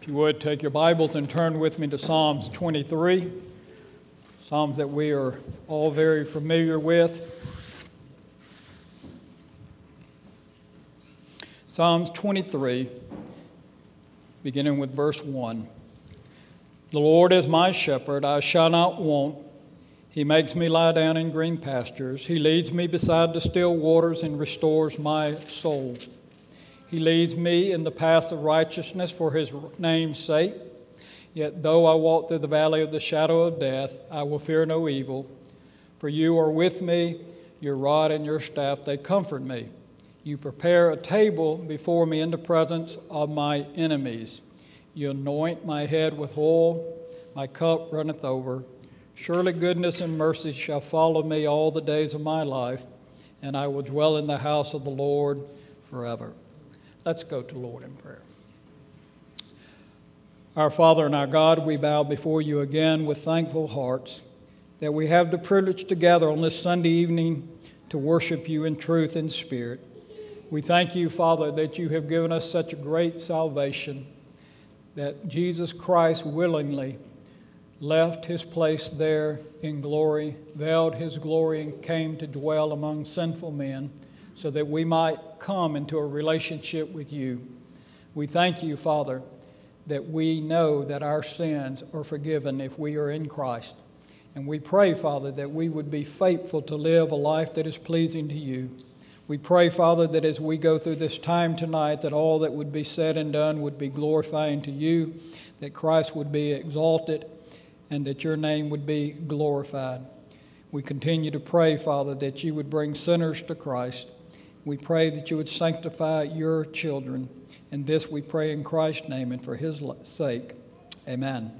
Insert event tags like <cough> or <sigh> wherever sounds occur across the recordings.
If you would, take your Bibles and turn with me to Psalms 23, Psalms that we are all very familiar with. Psalms 23, beginning with verse 1. The Lord is my shepherd, I shall not want. He makes me lie down in green pastures. He leads me beside the still waters and restores my soul. He leads me in the path of righteousness for his name's sake. Yet though I walk through the valley of the shadow of death, I will fear no evil. For you are with me, your rod and your staff, they comfort me. You prepare a table before me in the presence of my enemies. You anoint my head with oil, my cup runneth over. Surely goodness and mercy shall follow me all the days of my life, and I will dwell in the house of the Lord forever. Let's go to Lord in prayer. Our Father and our God, we bow before you again with thankful hearts that we have the privilege to gather on this Sunday evening to worship you in truth and spirit. We thank you, Father, that you have given us such a great salvation, that Jesus Christ willingly left his place there in glory, veiled his glory, and came to dwell among sinful men so that we might come into a relationship with you. We thank you, Father, that we know that our sins are forgiven if we are in Christ. And we pray, Father, that we would be faithful to live a life that is pleasing to you. We pray, Father, that as we go through this time tonight, that all that would be said and done would be glorifying to you, that Christ would be exalted, and that your name would be glorified. We continue to pray, Father, that you would bring sinners to Christ we pray that you would sanctify your children. And this we pray in Christ's name and for his sake. Amen.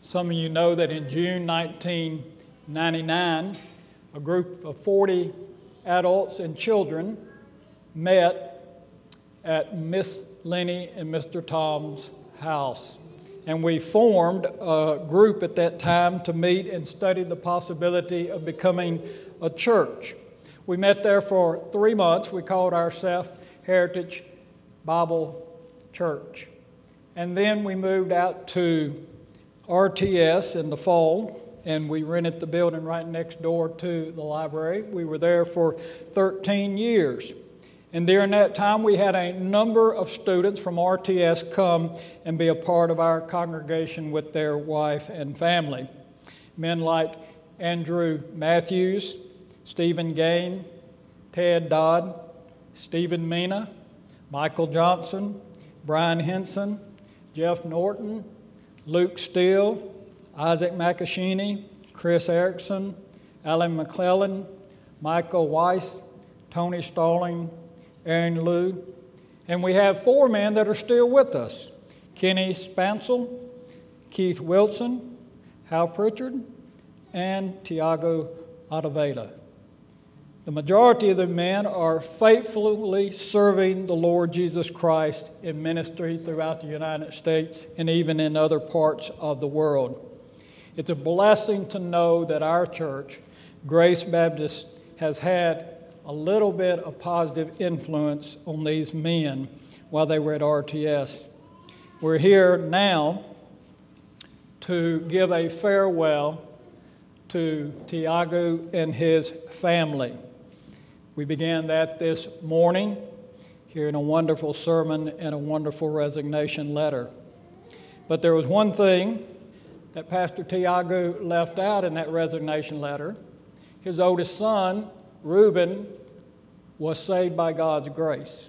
Some of you know that in June 1999, a group of 40 adults and children met at Miss Lenny and Mr. Tom's house. And we formed a group at that time to meet and study the possibility of becoming a church. We met there for three months. We called ourselves Heritage Bible Church. And then we moved out to RTS in the fall, and we rented the building right next door to the library. We were there for 13 years. And during that time, we had a number of students from RTS come and be a part of our congregation with their wife and family. Men like Andrew Matthews, Stephen Gain, Ted Dodd, Stephen Mina, Michael Johnson, Brian Henson, Jeff Norton, Luke Steele, Isaac McAshini, Chris Erickson, Alan McClellan, Michael Weiss, Tony Stalling, Aaron Liu, and we have four men that are still with us Kenny Spansel, Keith Wilson, Hal Pritchard, and Tiago Otaveda. The majority of the men are faithfully serving the Lord Jesus Christ in ministry throughout the United States and even in other parts of the world. It's a blessing to know that our church, Grace Baptist, has had a little bit of positive influence on these men while they were at RTS. We're here now to give a farewell to Tiago and his family. We began that this morning, hearing a wonderful sermon and a wonderful resignation letter. But there was one thing that Pastor Tiago left out in that resignation letter. His oldest son, Reuben, was saved by God's grace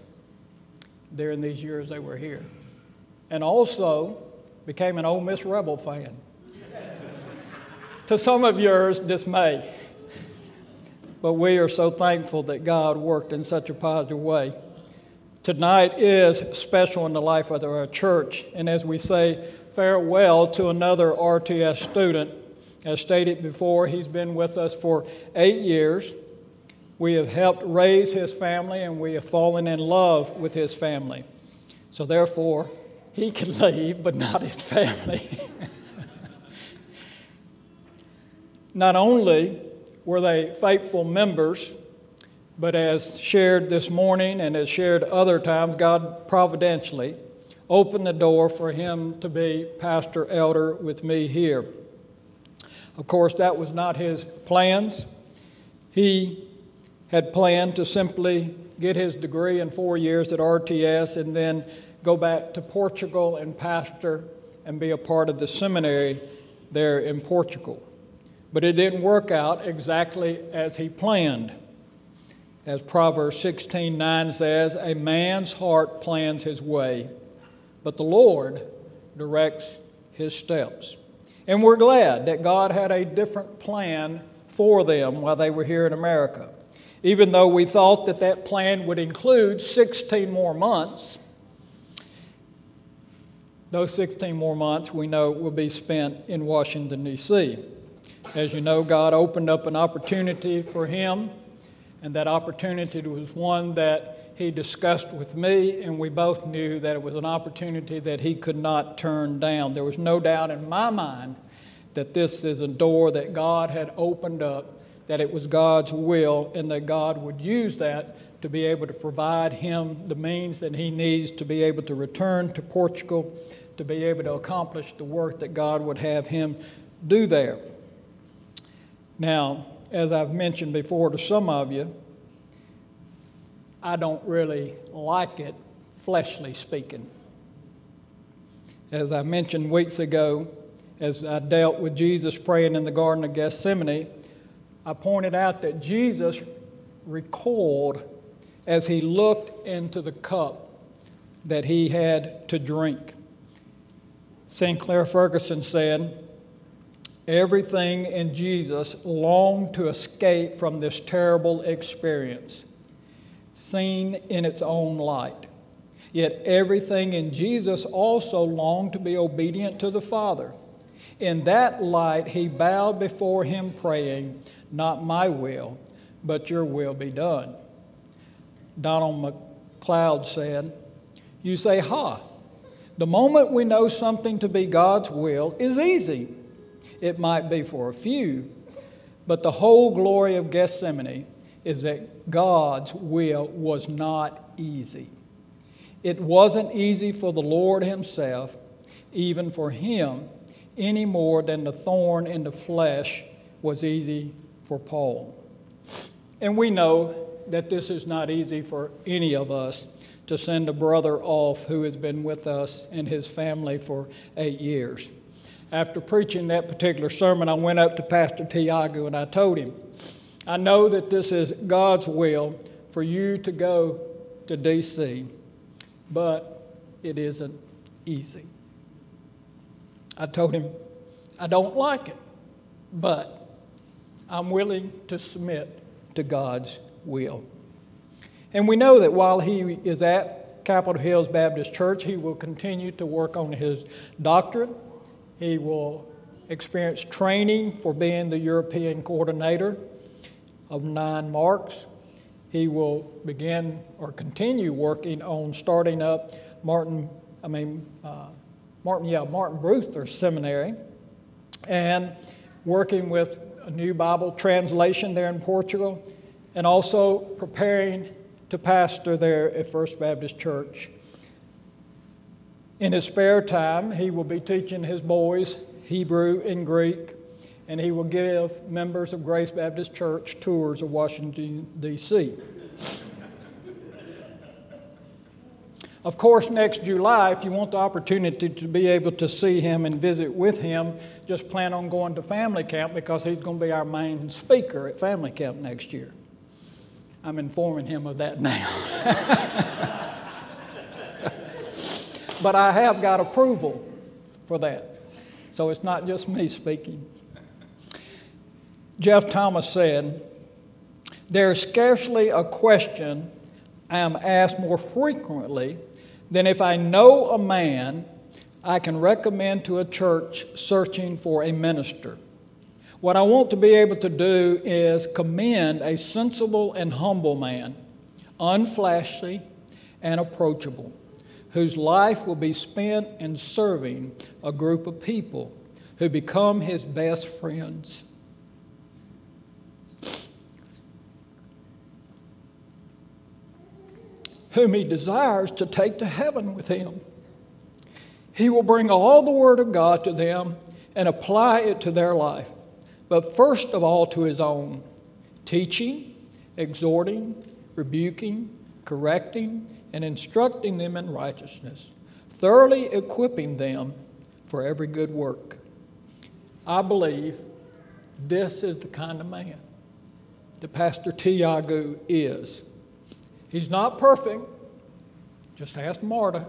during these years they were here. And also became an Ole Miss Rebel fan. <laughs> to some of yours dismay. But we are so thankful that God worked in such a positive way. Tonight is special in the life of our church, and as we say farewell to another RTS student, as stated before, he's been with us for eight years. We have helped raise his family, and we have fallen in love with his family. So, therefore, he can <laughs> leave, but not his family. <laughs> not only were they faithful members, but as shared this morning and as shared other times, God providentially opened the door for him to be pastor elder with me here. Of course, that was not his plans. He had planned to simply get his degree in four years at RTS and then go back to Portugal and pastor and be a part of the seminary there in Portugal. But it didn't work out exactly as he planned. As Proverbs 16:9 says, a man's heart plans his way, but the Lord directs his steps. And we're glad that God had a different plan for them while they were here in America. Even though we thought that that plan would include 16 more months, those 16 more months we know will be spent in Washington, D.C. As you know, God opened up an opportunity for him, and that opportunity was one that he discussed with me, and we both knew that it was an opportunity that he could not turn down. There was no doubt in my mind that this is a door that God had opened up, that it was God's will, and that God would use that to be able to provide him the means that he needs to be able to return to Portugal, to be able to accomplish the work that God would have him do there. Now, as I've mentioned before to some of you, I don't really like it, fleshly speaking. As I mentioned weeks ago, as I dealt with Jesus praying in the Garden of Gethsemane, I pointed out that Jesus recoiled as he looked into the cup that he had to drink. Sinclair Ferguson said, Everything in Jesus longed to escape from this terrible experience, seen in its own light. Yet everything in Jesus also longed to be obedient to the Father. In that light, he bowed before him, praying, Not my will, but your will be done. Donald Macleod said, You say, Ha, the moment we know something to be God's will is easy. It might be for a few, but the whole glory of Gethsemane is that God's will was not easy. It wasn't easy for the Lord Himself, even for Him any more than the thorn in the flesh was easy for Paul. And we know that this is not easy for any of us to send a brother off who has been with us and his family for eight years. After preaching that particular sermon, I went up to Pastor Tiago and I told him, I know that this is God's will for you to go to D.C., but it isn't easy. I told him, I don't like it, but I'm willing to submit to God's will. And we know that while he is at Capitol Hills Baptist Church, he will continue to work on his doctorate. He will experience training for being the European coordinator of 9Marks. He will begin or continue working on starting up Martin, I mean, uh, Martin, yeah, Martin Luther Seminary, and working with a new Bible translation there in Portugal, and also preparing to pastor there at First Baptist Church. In his spare time, he will be teaching his boys Hebrew and Greek, and he will give members of Grace Baptist Church tours of Washington, D.C. Of course, next July, if you want the opportunity to be able to see him and visit with him, just plan on going to family camp because he's going to be our main speaker at family camp next year. I'm informing him of that now. <laughs> but I have got approval for that. So it's not just me speaking. Geoff Thomas said, There's scarcely a question I am asked more frequently than if I know a man, I can recommend to a church searching for a minister. What I want to be able to do is commend a sensible and humble man, unflashy and approachable, whose life will be spent in serving a group of people who become his best friends. whom he desires to take to heaven with him. He will bring all the Word of God to them and apply it to their life, but first of all to his own, teaching, exhorting, rebuking, correcting, and instructing them in righteousness, thoroughly equipping them for every good work. I believe this is the kind of man that Pastor Tiago is. He's not perfect, just ask Marta.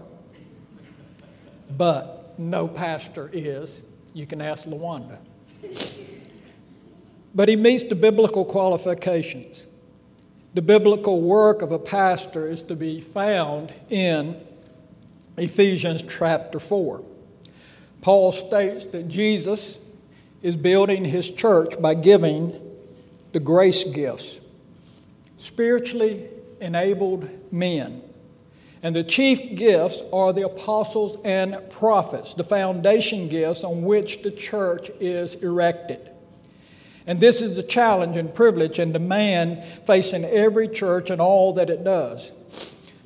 But no pastor is. You can ask Lawanda. But he meets the biblical qualifications. The biblical work of a pastor is to be found in Ephesians chapter 4. Paul states that Jesus is building his church by giving the grace gifts, spiritually enabled men and the chief gifts are the apostles and prophets, the foundation gifts on which the church is erected. And this is the challenge and privilege and demand facing every church and all that it does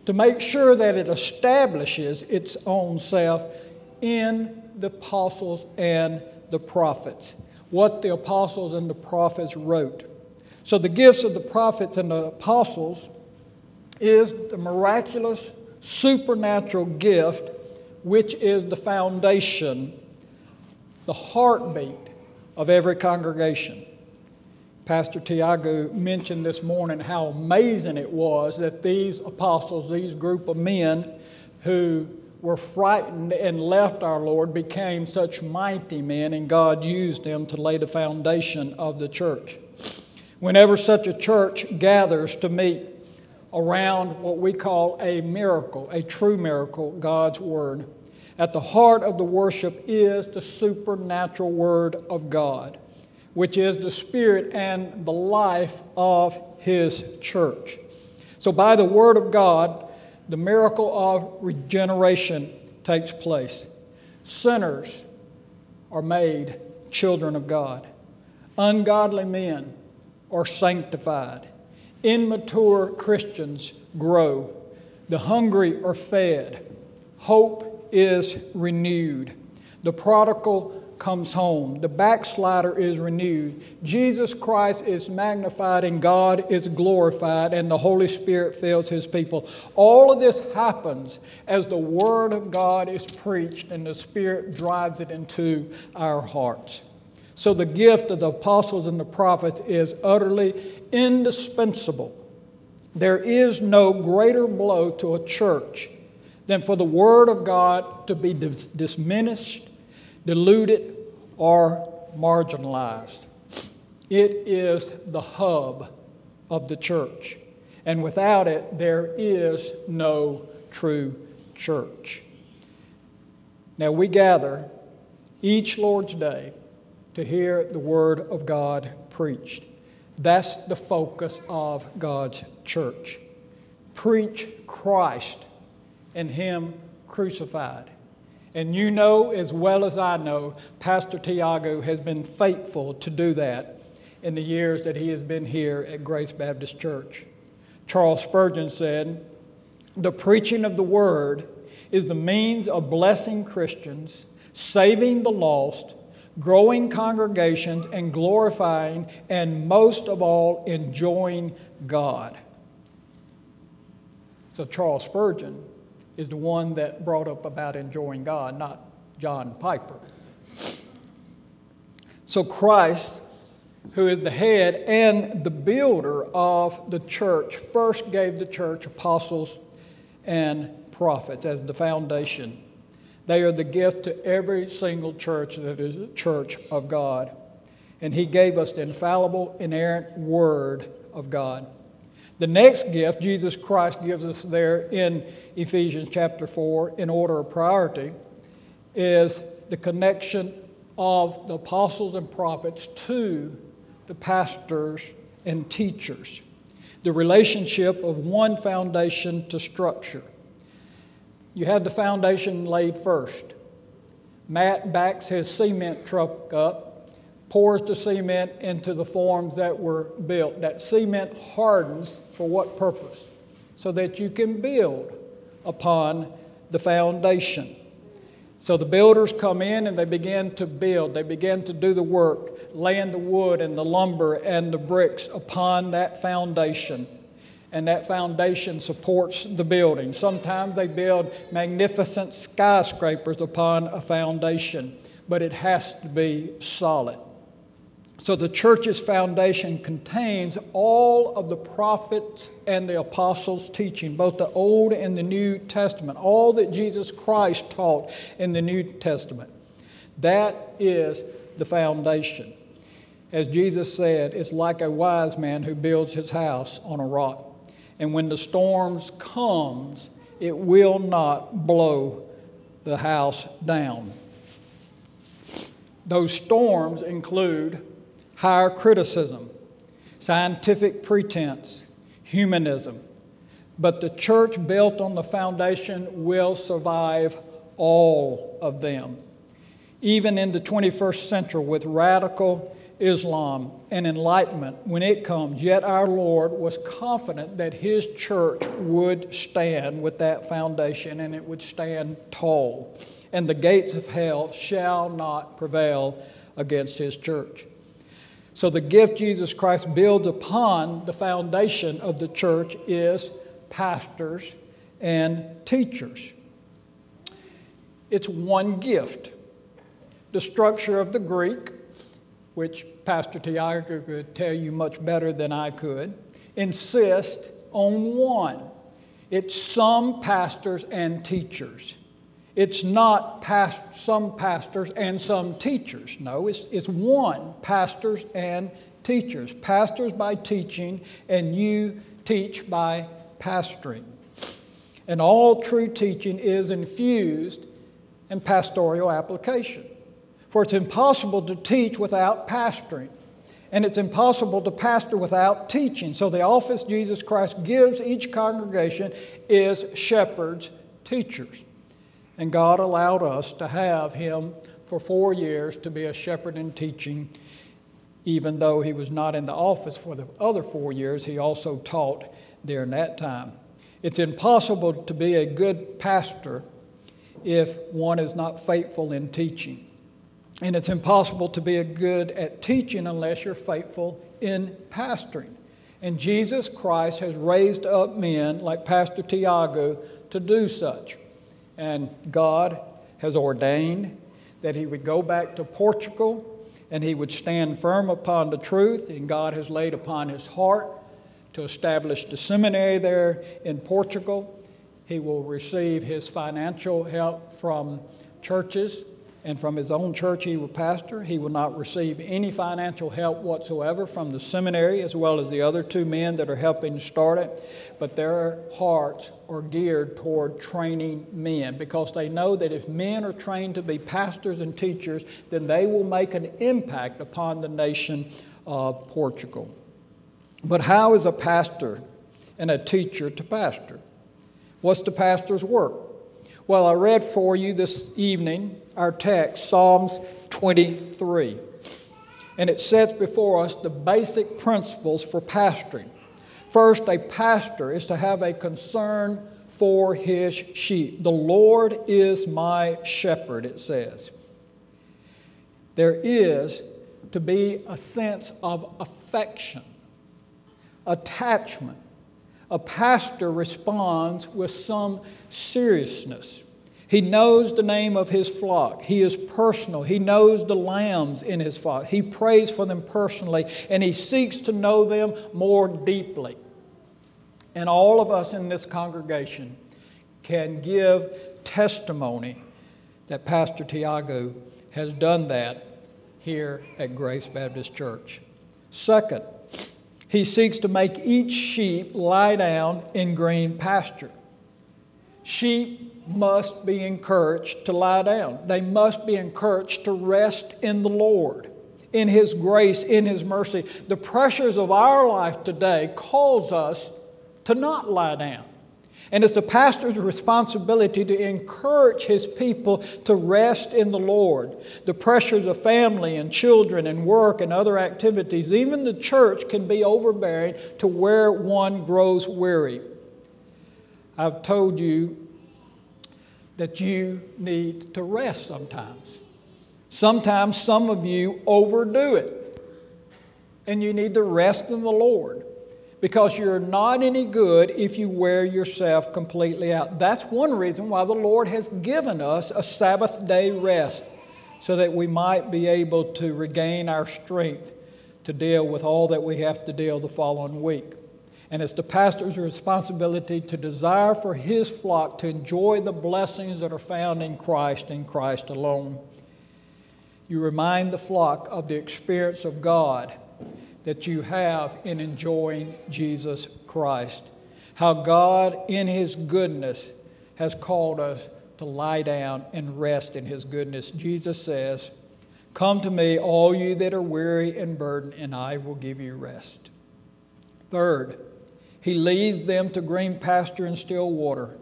to make sure that it establishes its own self in the apostles and the prophets, what the apostles and the prophets wrote. So, the gifts of the prophets and the apostles is the miraculous supernatural gift, which is the foundation, the heartbeat of every congregation. Pastor Tiago mentioned this morning how amazing it was that these apostles, these group of men who were frightened and left our Lord, became such mighty men, and God used them to lay the foundation of the church. Whenever such a church gathers to meet around what we call a miracle, a true miracle, God's Word. At the heart of the worship is the supernatural Word of God, which is the Spirit and the life of His church. So, by the Word of God, the miracle of regeneration takes place. Sinners are made children of God, ungodly men are sanctified Immature Christians grow. The hungry are fed. Hope is renewed. The prodigal comes home. The backslider is renewed. Jesus Christ is magnified and God is glorified and the Holy Spirit fills his people. All of this happens as the Word of God is preached and the Spirit drives it into our hearts. So the gift of the apostles and the prophets is utterly indispensable. There is no greater blow to a church than for the Word of God to be dis- diminished, diluted, or marginalized. It is the hub of the church. And without it, there is no true church. Now, we gather each Lord's Day to hear the Word of God preached. That's the focus of God's church. Preach Christ and Him crucified. And you know as well as I know, Pastor Tiago has been faithful to do that in the years that he has been here at Grace Baptist Church. Charles Spurgeon said, The preaching of the Word is the means of blessing Christians, saving the lost, growing congregations, and glorifying, and most of all, enjoying God. So, Charles Spurgeon is the one that brought up about enjoying God, not John Piper. So, Christ, who is the head and the builder of the church, first gave the church apostles and prophets as the foundation they are the gift to every single church that is a church of God. And He gave us the infallible, inerrant Word of God. The next gift Jesus Christ gives us there in Ephesians chapter 4, in order of priority, is the connection of the apostles and prophets to the pastors and teachers. The relationship of one foundation to structure you had the foundation laid first. Matt backs his cement truck up, pours the cement into the forms that were built. That cement hardens for what purpose? So that you can build upon the foundation. So the builders come in and they begin to build. They begin to do the work, laying the wood and the lumber and the bricks upon that foundation. And that foundation supports the building. Sometimes they build magnificent skyscrapers upon a foundation, but it has to be solid. So the church's foundation contains all of the prophets and the apostles' teaching, both the Old and the New Testament, all that Jesus Christ taught in the New Testament. That is the foundation. As Jesus said, it's like a wise man who builds his house on a rock. And when the storms comes, it will not blow the house down. Those storms include higher criticism, scientific pretense, humanism. But the church built on the foundation will survive all of them. Even in the 21st century, with radical Islam and enlightenment, when it comes, yet our Lord was confident that His church would stand with that foundation and it would stand tall. And the gates of hell shall not prevail against His church. So, the gift Jesus Christ builds upon the foundation of the church is pastors and teachers. It's one gift. The structure of the Greek, which Pastor Tiago could tell you much better than I could, insists on one. It's some pastors and teachers. It's not past, some pastors and some teachers. No, it's, it's one pastors and teachers. Pastors by teaching, and you teach by pastoring. And all true teaching is infused in pastoral application. For it's impossible to teach without pastoring. And it's impossible to pastor without teaching. So, the office Jesus Christ gives each congregation is shepherds, teachers. And God allowed us to have him for four years to be a shepherd in teaching, even though he was not in the office for the other four years, he also taught during that time. It's impossible to be a good pastor if one is not faithful in teaching. And it's impossible to be a good at teaching unless you're faithful in pastoring. And Jesus Christ has raised up men like Pastor Tiago to do such. And God has ordained that he would go back to Portugal and he would stand firm upon the truth. And God has laid upon his heart to establish the seminary there in Portugal. He will receive his financial help from churches and from his own church he will pastor. He will not receive any financial help whatsoever from the seminary as well as the other two men that are helping start it. But their hearts are geared toward training men because they know that if men are trained to be pastors and teachers, then they will make an impact upon the nation of Portugal. But how is a pastor and a teacher to pastor? What's the pastor's work? Well, I read for you this evening our text, Psalms 23. And it sets before us the basic principles for pastoring. First, a pastor is to have a concern for his sheep. The Lord is my shepherd, it says. There is to be a sense of affection, attachment. A pastor responds with some seriousness. He knows the name of his flock. He is personal. He knows the lambs in his flock. He prays for them personally, and he seeks to know them more deeply. And all of us in this congregation can give testimony that Pastor Tiago has done that here at Grace Baptist Church. Second, he seeks to make each sheep lie down in green pasture. Sheep must be encouraged to lie down. They must be encouraged to rest in the Lord, in His grace, in His mercy. The pressures of our life today cause us to not lie down. And it's the pastor's responsibility to encourage his people to rest in the Lord. The pressures of family and children and work and other activities, even the church, can be overbearing to where one grows weary. I've told you that you need to rest sometimes. Sometimes some of you overdo it, and you need to rest in the Lord because you're not any good if you wear yourself completely out. That's one reason why the Lord has given us a Sabbath day rest so that we might be able to regain our strength to deal with all that we have to deal the following week. And it's the pastor's responsibility to desire for his flock to enjoy the blessings that are found in Christ and Christ alone. You remind the flock of the experience of God that you have in enjoying Jesus Christ. How God, in His goodness, has called us to lie down and rest in His goodness. Jesus says, Come to me, all you that are weary and burdened, and I will give you rest. Third, He leads them to green pasture and still water.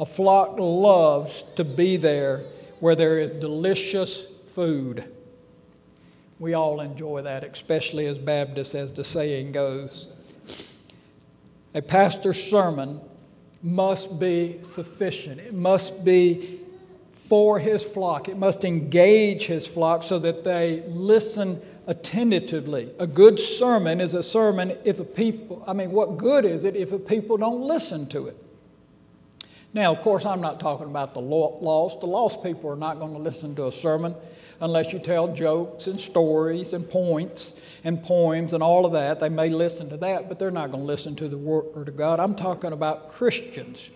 A flock loves to be there where there is delicious food. We all enjoy that, especially as Baptists, as the saying goes. A pastor's sermon must be sufficient, it must be for his flock, it must engage his flock so that they listen attentively. A good sermon is a sermon if a people, I mean, what good is it if a people don't listen to it? Now, of course, I'm not talking about the lost. The lost people are not going to listen to a sermon unless you tell jokes and stories and points and poems and all of that. They may listen to that, but they're not going to listen to the Word of God. I'm talking about Christians.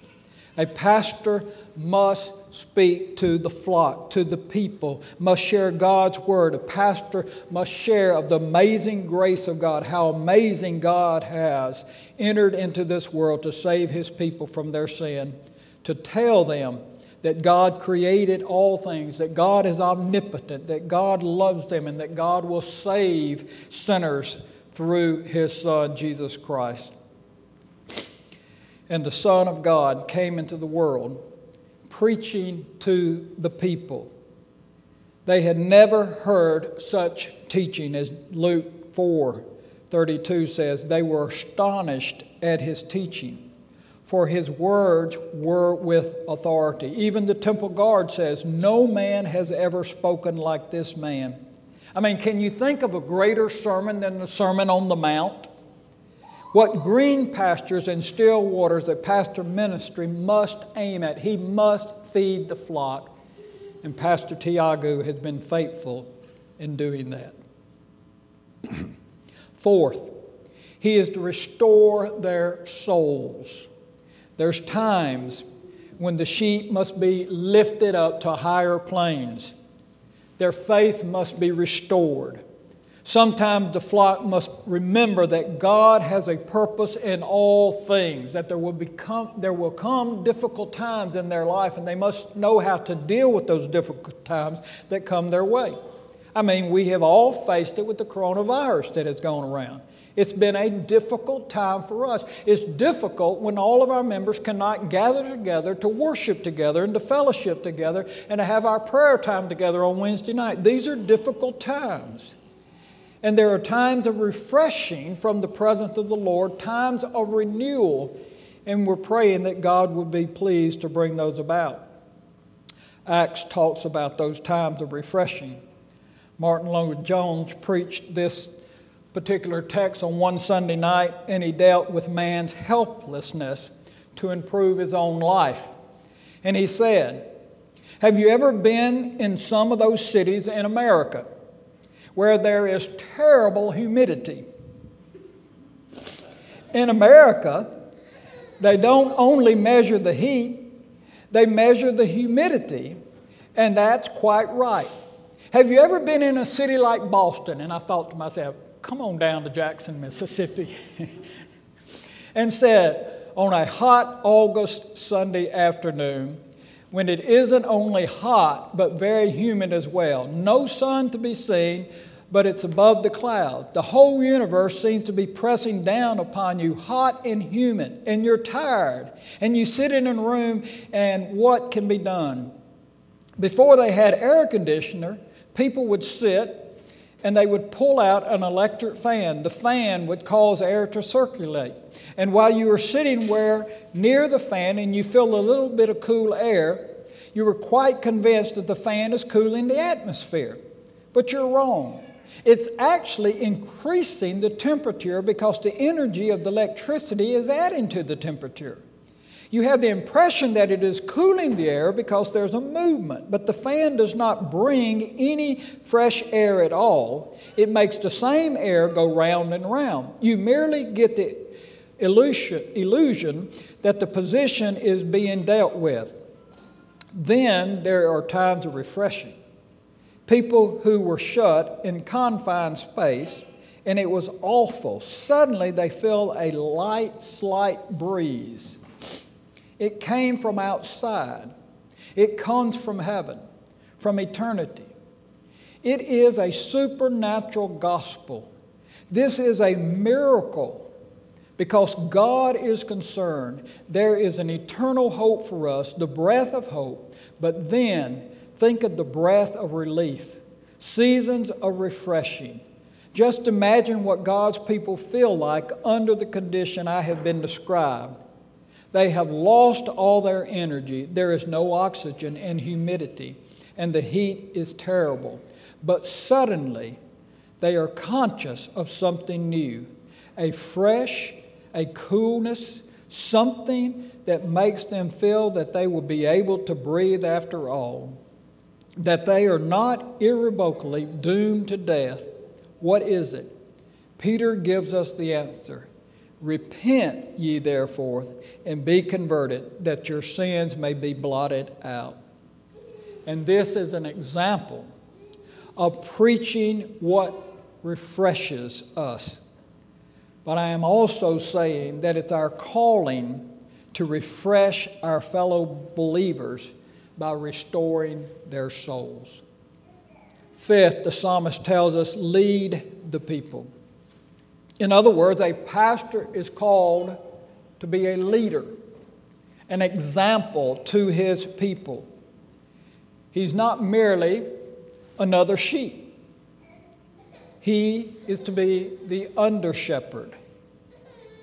A pastor must speak to the flock, to the people, must share God's word. A pastor must share of the amazing grace of God, how amazing God has entered into this world to save his people from their sin, to tell them that God created all things, that God is omnipotent, that God loves them, and that God will save sinners through His Son, Jesus Christ. And the Son of God came into the world preaching to the people. They had never heard such teaching as Luke 4 32 says. They were astonished at his teaching for his words were with authority. Even the temple guard says, No man has ever spoken like this man. I mean, can you think of a greater sermon than the Sermon on the Mount? What green pastures and still waters that pastor ministry must aim at. He must feed the flock. And Pastor Tiago has been faithful in doing that. <clears throat> Fourth, he is to restore their souls. There's times when the sheep must be lifted up to higher planes. Their faith must be restored. Sometimes the flock must remember that God has a purpose in all things, that there will, become, there will come difficult times in their life, and they must know how to deal with those difficult times that come their way. I mean, we have all faced it with the coronavirus that has gone around. It's been a difficult time for us. It's difficult when all of our members cannot gather together to worship together and to fellowship together and to have our prayer time together on Wednesday night. These are difficult times. And there are times of refreshing from the presence of the Lord, times of renewal, and we're praying that God would be pleased to bring those about. Acts talks about those times of refreshing. Martyn Lloyd-Jones preached this particular text on one Sunday night, and he dealt with man's helplessness to improve his own life. And he said, Have you ever been in some of those cities in America where there is terrible humidity? In America, they don't only measure the heat, they measure the humidity, and that's quite right. Have you ever been in a city like Boston? And I thought to myself, come on down to Jackson, Mississippi, <laughs> and said, on a hot August Sunday afternoon, when it isn't only hot, but very humid as well, no sun to be seen, but it's above the cloud. The whole universe seems to be pressing down upon you, hot and humid, and you're tired. And you sit in a room, and what can be done? Before they had air conditioner, people would sit and they would pull out an electric fan. The fan would cause air to circulate. And while you were sitting where near the fan and you feel a little bit of cool air, you were quite convinced that the fan is cooling the atmosphere. But you're wrong. It's actually increasing the temperature because the energy of the electricity is adding to the temperature. You have the impression that it is cooling the air because there's a movement, but the fan does not bring any fresh air at all. It makes the same air go round and round. You merely get the illusion, illusion that the position is being dealt with. Then there are times of refreshing. People who were shut in confined space and it was awful. Suddenly they feel a light, slight breeze it came from outside, it comes from heaven, from eternity. It is a supernatural gospel. This is a miracle because God is concerned. There is an eternal hope for us, the breath of hope, but then think of the breath of relief, seasons of refreshing. Just imagine what God's people feel like under the condition I have been described. They have lost all their energy. There is no oxygen and humidity, and the heat is terrible. But suddenly, they are conscious of something new a fresh, a coolness, something that makes them feel that they will be able to breathe after all, that they are not irrevocably doomed to death. What is it? Peter gives us the answer Repent ye therefore and be converted, that your sins may be blotted out. And this is an example of preaching what refreshes us. But I am also saying that it's our calling to refresh our fellow believers by restoring their souls. Fifth, the psalmist tells us lead the people. In other words, a pastor is called to be a leader, an example to his people. He's not merely another sheep, he is to be the under shepherd.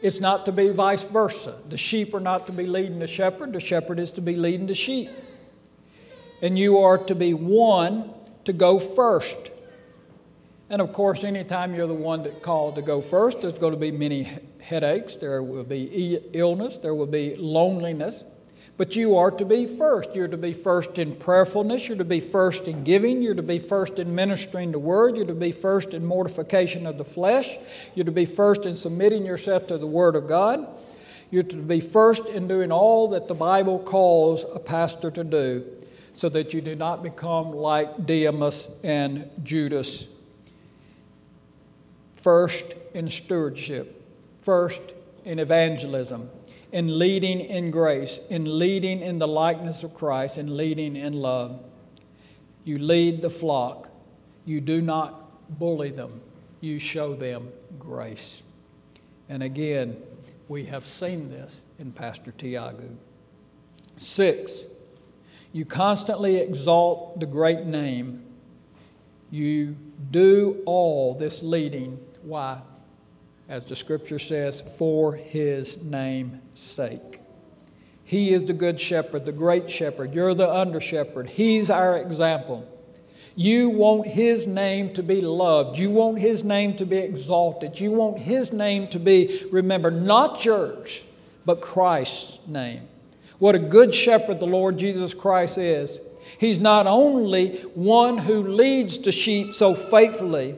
It's not to be vice versa. The sheep are not to be leading the shepherd, the shepherd is to be leading the sheep. And you are to be one to go first. And of course, anytime you're the one that called to go first, there's going to be many headaches, there will be illness, there will be loneliness. But you are to be first. You're to be first in prayerfulness. You're to be first in giving. You're to be first in ministering the word. You're to be first in mortification of the flesh. You're to be first in submitting yourself to the word of God. You're to be first in doing all that the Bible calls a pastor to do so that you do not become like Demas and Judas first in stewardship, first in evangelism, in leading in grace, in leading in the likeness of Christ, in leading in love. You lead the flock. You do not bully them. You show them grace. And again, we have seen this in Pastor Tiago. Six, you constantly exalt the great name. You do all this leading why? As the scripture says, for his name's sake. He is the good shepherd, the great shepherd. You're the under shepherd. He's our example. You want his name to be loved. You want his name to be exalted. You want his name to be remembered, not yours, but Christ's name. What a good shepherd the Lord Jesus Christ is. He's not only one who leads the sheep so faithfully,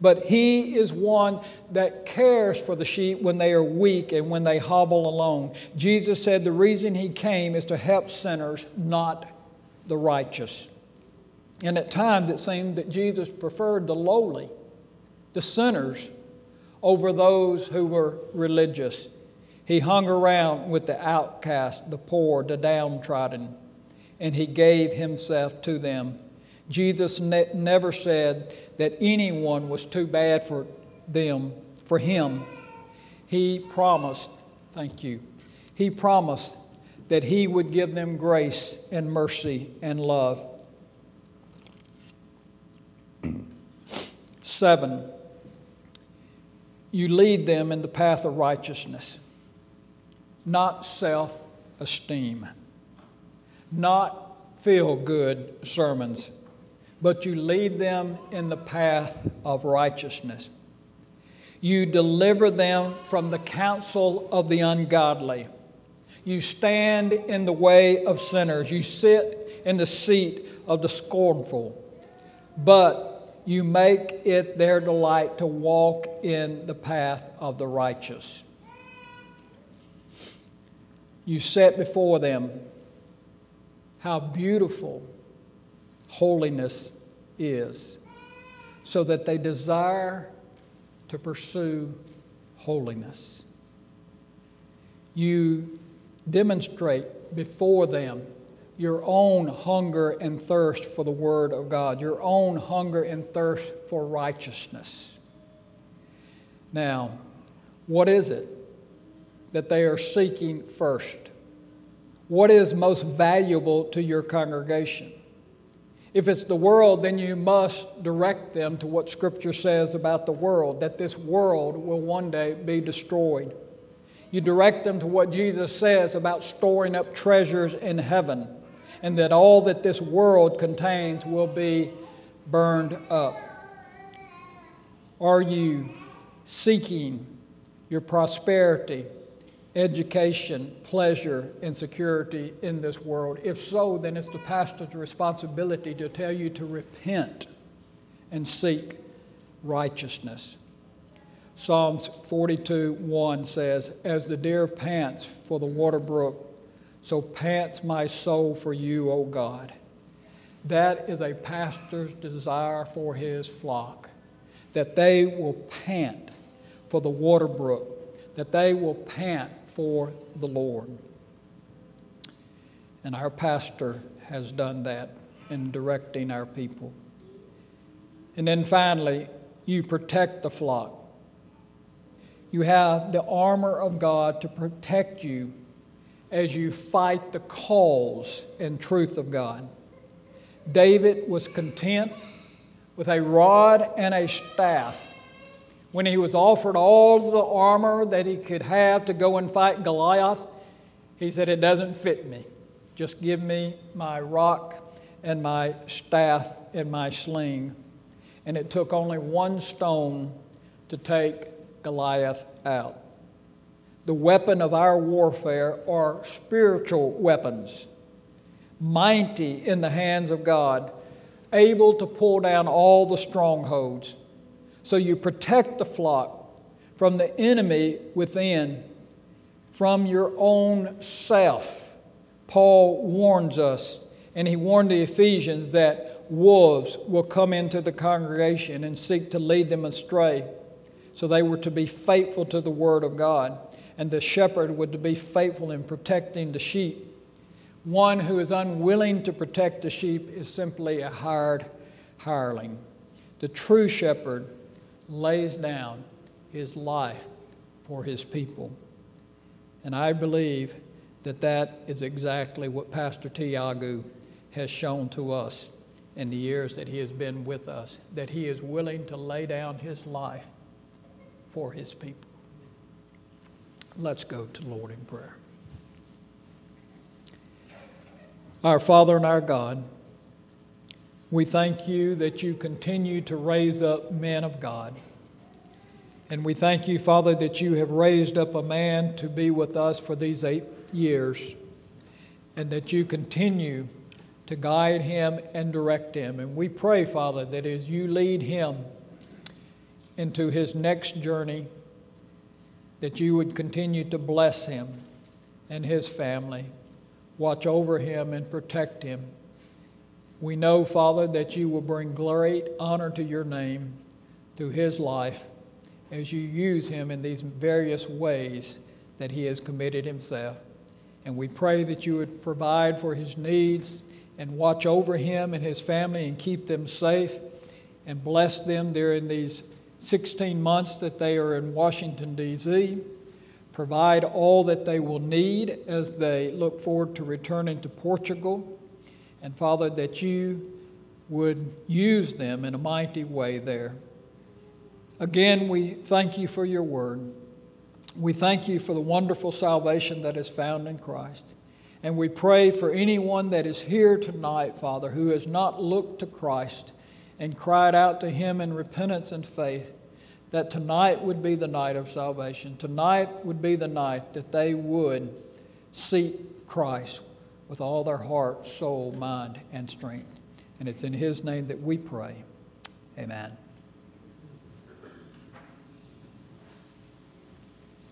but he is one that cares for the sheep when they are weak and when they hobble along. Jesus said the reason he came is to help sinners, not the righteous. And at times it seemed that Jesus preferred the lowly, the sinners, over those who were religious. He hung around with the outcast, the poor, the downtrodden, and he gave himself to them. Jesus ne- never said, that anyone was too bad for them, for him, he promised, thank you, he promised that he would give them grace and mercy and love. <clears throat> Seven, you lead them in the path of righteousness, not self esteem, not feel good sermons, but you lead them in the path of righteousness. You deliver them from the counsel of the ungodly. You stand in the way of sinners. You sit in the seat of the scornful. But you make it their delight to walk in the path of the righteous. You set before them how beautiful holiness is, so that they desire to pursue holiness. You demonstrate before them your own hunger and thirst for the Word of God, your own hunger and thirst for righteousness. Now, what is it that they are seeking first? What is most valuable to your congregation? If it's the world, then you must direct them to what Scripture says about the world, that this world will one day be destroyed. You direct them to what Jesus says about storing up treasures in heaven, and that all that this world contains will be burned up. Are you seeking your prosperity education, pleasure, and security in this world? If so, then it's the pastor's responsibility to tell you to repent and seek righteousness. Psalms 42 1 says, As the deer pants for the water brook, so pants my soul for you, O God. That is a pastor's desire for his flock, that they will pant for the water brook, that they will pant for the Lord. And our pastor has done that in directing our people. And then finally, you protect the flock. You have the armor of God to protect you as you fight the cause and truth of God. David was content with a rod and a staff when he was offered all the armor that he could have to go and fight Goliath, he said, It doesn't fit me. Just give me my rock and my staff and my sling. And it took only one stone to take Goliath out. The weapon of our warfare are spiritual weapons, mighty in the hands of God, able to pull down all the strongholds. So you protect the flock from the enemy within, from your own self. Paul warns us, and he warned the Ephesians that wolves will come into the congregation and seek to lead them astray. So they were to be faithful to the word of God, and the shepherd would be faithful in protecting the sheep. One who is unwilling to protect the sheep is simply a hired hireling. The true shepherd lays down his life for his people. And I believe that that is exactly what Pastor Tiago has shown to us in the years that he has been with us, that he is willing to lay down his life for his people. Let's go to Lord in prayer. Our Father and our God, we thank you that you continue to raise up men of God. And we thank you, Father, that you have raised up a man to be with us for these eight years, and that you continue to guide him and direct him. And we pray, Father, that as you lead him into his next journey, that you would continue to bless him and his family, watch over him and protect him. We know, Father, that you will bring great honor to your name through his life as you use him in these various ways that he has committed himself. And we pray that you would provide for his needs and watch over him and his family and keep them safe and bless them during these 16 months that they are in Washington, D.C. Provide all that they will need as they look forward to returning to Portugal and Father, that you would use them in a mighty way there. Again, we thank you for your word. We thank you for the wonderful salvation that is found in Christ. And we pray for anyone that is here tonight, Father, who has not looked to Christ and cried out to Him in repentance and faith, that tonight would be the night of salvation. Tonight would be the night that they would seek Christ with all their heart, soul, mind, and strength. And it's in His name that we pray. Amen.